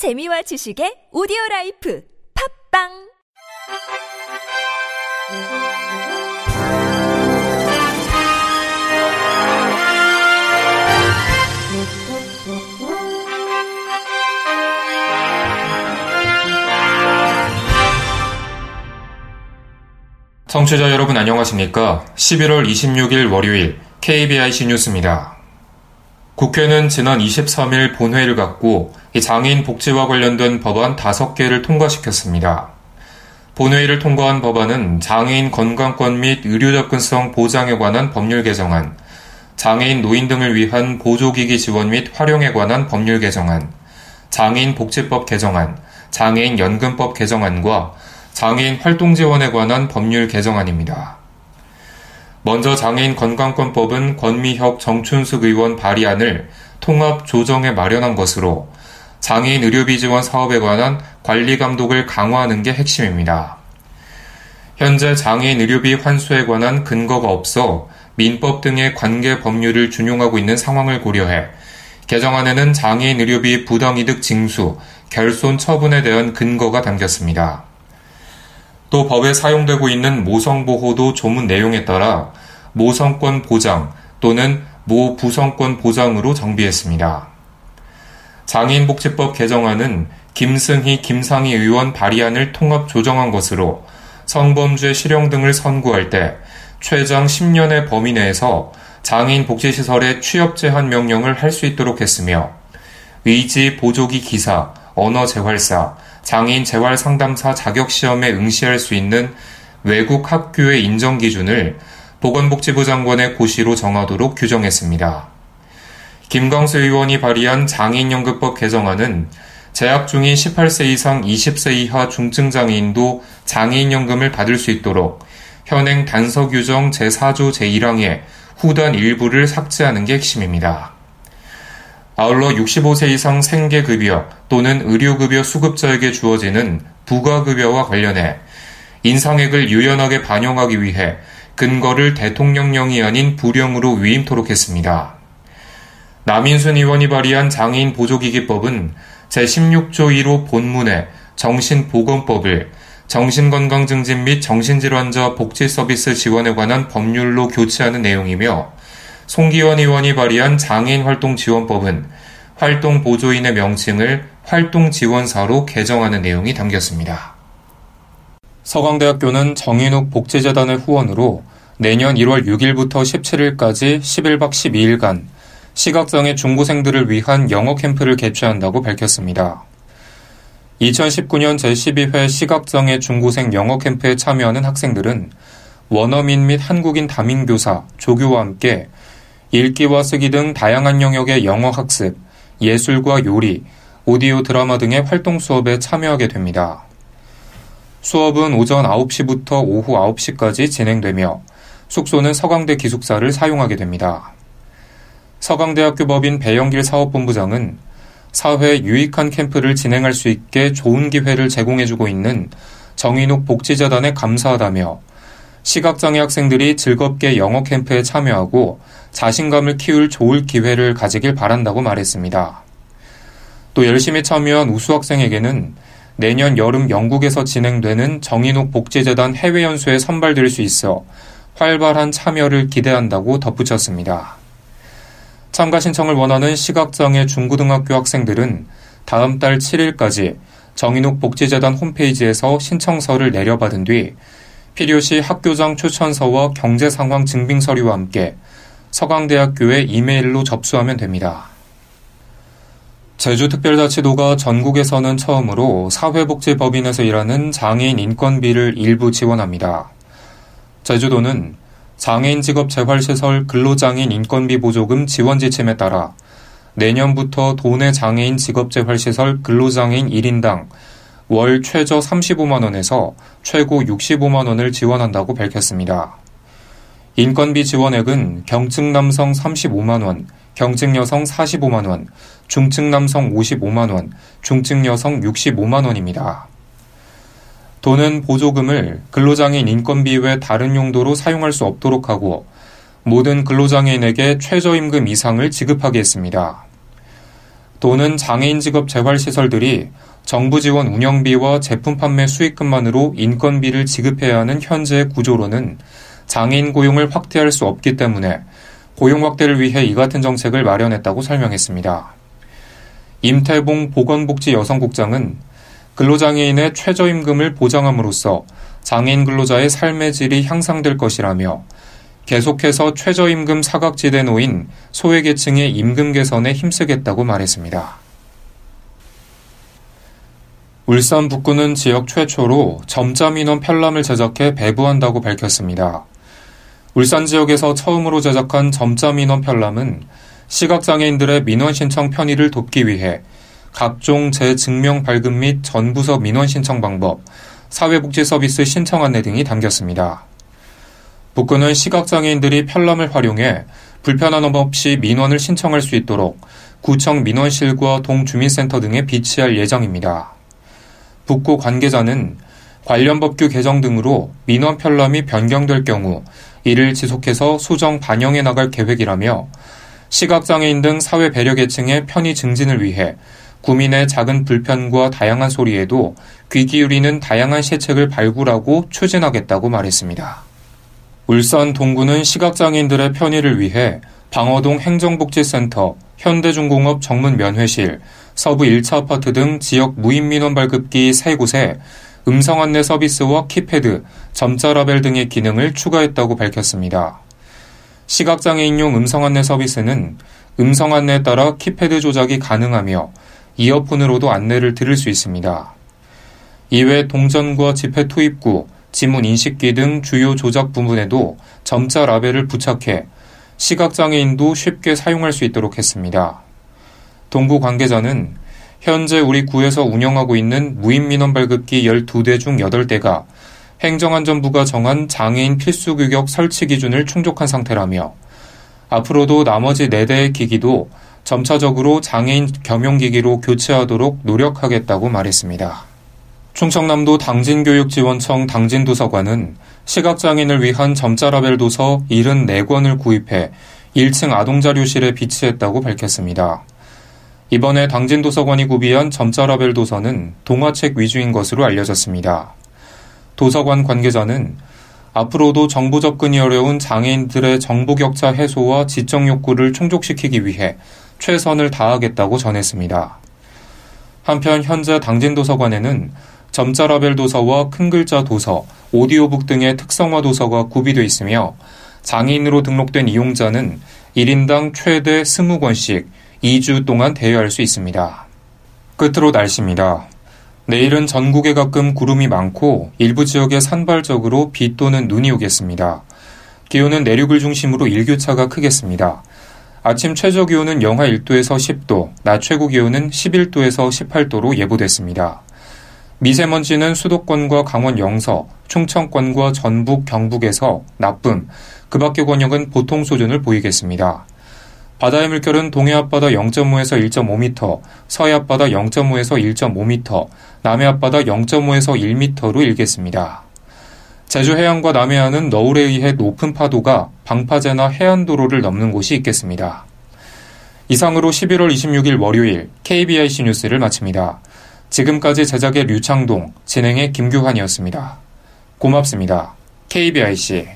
재미와 지식의 오디오 라이프 팝빵 청취자 여러분 안녕하십니까? 11월 26일 월요일 KBIC 뉴스입니다. 국회는 지난 23일 본회의를 갖고 장애인 복지와 관련된 법안 5개를 통과시켰습니다. 본회의를 통과한 법안은 장애인 건강권 및 의료 접근성 보장에 관한 법률 개정안, 장애인 노인 등을 위한 보조기기 지원 및 활용에 관한 법률 개정안, 장애인 복지법 개정안, 장애인 연금법 개정안과 장애인 활동 지원에 관한 법률 개정안입니다. 먼저 장애인 건강권법은 권미혁 정춘숙 의원 발의안을 통합 조정에 마련한 것으로 장애인 의료비 지원 사업에 관한 관리 감독을 강화하는 게 핵심입니다. 현재 장애인 의료비 환수에 관한 근거가 없어 민법 등의 관계 법률을 준용하고 있는 상황을 고려해 개정안에는 장애인 의료비 부당이득 징수, 결손 처분에 대한 근거가 담겼습니다. 또 법에 사용되고 있는 모성보호도 조문 내용에 따라 모성권 보장 또는 모부성권 보장으로 정비했습니다. 장애인복지법 개정안은 김승희, 김상희 의원 발의안을 통합 조정한 것으로 성범죄 실형 등을 선고할 때 최장 10년의 범위 내에서 장애인 복지시설에 취업 제한 명령을 할 수 있도록 했으며 의지 보조기 기사, 언어 재활사, 장애인 재활 상담사 자격 시험에 응시할 수 있는 외국 학교의 인정 기준을 보건복지부 장관의 고시로 정하도록 규정했습니다. 김광수 의원이 발의한 장애인연금법 개정안은 재학 중인 18세 이상 20세 이하 중증 장애인도 장애인연금을 받을 수 있도록 현행 단서 규정 제4조 제1항의 후단 일부를 삭제하는 게 핵심입니다. 아울러 65세 이상 생계급여 또는 의료급여 수급자에게 주어지는 부가급여와 관련해 인상액을 유연하게 반영하기 위해 근거를 대통령령이 아닌 부령으로 위임토록 했습니다. 남인순 의원이 발의한 장애인 보조기기법은 제16조 1호 본문에 정신보건법을 정신건강증진 및 정신질환자 복지서비스 지원에 관한 법률로 교체하는 내용이며 송기원 의원이 발의한 장애인활동지원법은 활동보조인의 명칭을 활동지원사로 개정하는 내용이 담겼습니다. 서강대학교는 정인욱 복지재단의 후원으로 내년 1월 6일부터 17일까지 11박 12일간 시각장애 중고생들을 위한 영어 캠프를 개최한다고 밝혔습니다. 2019년 제12회 시각장애 중고생 영어 캠프에 참여하는 학생들은 원어민 및 한국인 담임교사, 조교와 함께 읽기와 쓰기 등 다양한 영역의 영어 학습, 예술과 요리, 오디오 드라마 등의 활동 수업에 참여하게 됩니다. 수업은 오전 9시부터 오후 9시까지 진행되며 숙소는 서강대 기숙사를 사용하게 됩니다. 서강대학교 법인 배영길 사업본부장은 사회 유익한 캠프를 진행할 수 있게 좋은 기회를 제공해주고 있는 정인욱 복지재단에 감사하다며 시각장애 학생들이 즐겁게 영어 캠프에 참여하고 자신감을 키울 좋을 기회를 가지길 바란다고 말했습니다. 또 열심히 참여한 우수 학생에게는 내년 여름 영국에서 진행되는 정인욱 복지재단 해외 연수에 선발될 수 있어 활발한 참여를 기대한다고 덧붙였습니다. 참가 신청을 원하는 시각장애 중고등학교 학생들은 다음 달 7일까지 정인욱 복지재단 홈페이지에서 신청서를 내려받은 뒤 필요시 학교장 추천서와 경제상황 증빙 서류와 함께 서강대학교에 이메일로 접수하면 됩니다. 제주특별자치도가 전국에서는 처음으로 사회복지법인에서 일하는 장애인 인건비를 일부 지원합니다. 제주도는 장애인 직업 재활시설 근로장애인 인건비 보조금 지원 지침에 따라 내년부터 도내 장애인 직업 재활시설 근로장애인 1인당 월 최저 35만원에서 최고 65만원을 지원한다고 밝혔습니다. 인건비 지원액은 경증 남성 35만원, 경증 여성 45만원, 중증 남성 55만원, 중증 여성 65만원입니다. 도는 보조금을 근로장애인 인건비 외 다른 용도로 사용할 수 없도록 하고 모든 근로장애인에게 최저임금 이상을 지급하게 했습니다. 또는 장애인 직업 재활 시설들이 정부 지원 운영비와 제품 판매 수익금만으로 인건비를 지급해야 하는 현재의 구조로는 장애인 고용을 확대할 수 없기 때문에 고용 확대를 위해 이 같은 정책을 마련했다고 설명했습니다. 임태봉 보건복지 여성국장은 근로장애인의 최저임금을 보장함으로써 장애인 근로자의 삶의 질이 향상될 것이라며 계속해서 최저임금 사각지대 놓인 소외계층의 임금 개선에 힘쓰겠다고 말했습니다. 울산 북구는 지역 최초로 점자 민원 편람을 제작해 배부한다고 밝혔습니다. 울산 지역에서 처음으로 제작한 점자 민원 편람은 시각장애인들의 민원 신청 편의를 돕기 위해 각종 재증명 발급 및 전부서 민원 신청 방법, 사회복지 서비스 신청 안내 등이 담겼습니다. 북구는 시각장애인들이 편람을 활용해 불편함 없이 민원을 신청할 수 있도록 구청 민원실과 동주민센터 등에 비치할 예정입니다. 북구 관계자는 관련 법규 개정 등으로 민원 편람이 변경될 경우 이를 지속해서 수정 반영해 나갈 계획이라며 시각장애인 등 사회 배려 계층의 편의 증진을 위해 구민의 작은 불편과 다양한 소리에도 귀 기울이는 다양한 시책을 발굴하고 추진하겠다고 말했습니다. 울산 동구는 시각장애인들의 편의를 위해 방어동 행정복지센터, 현대중공업 정문면회실, 서부 1차 아파트 등 지역 무인민원 발급기 3곳에 음성 안내 서비스와 키패드, 점자 라벨 등의 기능을 추가했다고 밝혔습니다. 시각장애인용 음성 안내 서비스는 음성 안내에 따라 키패드 조작이 가능하며 이어폰으로도 안내를 들을 수 있습니다. 이외 동전과 지폐 투입구, 지문 인식기 등 주요 조작 부분에도 점자 라벨을 부착해 시각장애인도 쉽게 사용할 수 있도록 했습니다. 동구 관계자는 현재 우리 구에서 운영하고 있는 무인민원 발급기 12대 중 8대가 행정안전부가 정한 장애인 필수 규격 설치 기준을 충족한 상태라며 앞으로도 나머지 4대의 기기도 점차적으로 장애인 겸용기기로 교체하도록 노력하겠다고 말했습니다. 충청남도 당진교육지원청 당진도서관은 시각장애인을 위한 점자라벨 도서 74권을 구입해 1층 아동자료실에 비치했다고 밝혔습니다. 이번에 당진도서관이 구비한 점자라벨 도서는 동화책 위주인 것으로 알려졌습니다. 도서관 관계자는 앞으로도 정보 접근이 어려운 장애인들의 정보 격차 해소와 지적 욕구를 충족시키기 위해 최선을 다하겠다고 전했습니다. 한편 현재 당진 도서관에는 점자라벨 도서와 큰 글자 도서, 오디오북 등의 특성화 도서가 구비되어 있으며 장애인으로 등록된 이용자는 1인당 최대 20권씩 2주 동안 대여할 수 있습니다. 끝으로 날씨입니다. 내일은 전국에 가끔 구름이 많고 일부 지역에 산발적으로 비 또는 눈이 오겠습니다. 기온은 내륙을 중심으로 일교차가 크겠습니다. 아침 최저 기온은 영하 1도에서 10도, 낮 최고 기온은 11도에서 18도로 예보됐습니다. 미세먼지는 수도권과 강원 영서, 충청권과 전북, 경북에서 나쁨, 그 밖의 권역은 보통 수준을 보이겠습니다. 바다의 물결은 동해 앞바다 0.5에서 1.5m, 서해 앞바다 0.5에서 1.5m, 남해 앞바다 0.5에서 1m로 일겠습니다. 제주 해안과 남해안은 너울에 의해 높은 파도가 방파제나 해안도로를 넘는 곳이 있겠습니다. 이상으로 11월 26일 월요일 KBIC 뉴스를 마칩니다. 지금까지 제작의 류창동, 진행의 김규환이었습니다. 고맙습니다. KBIC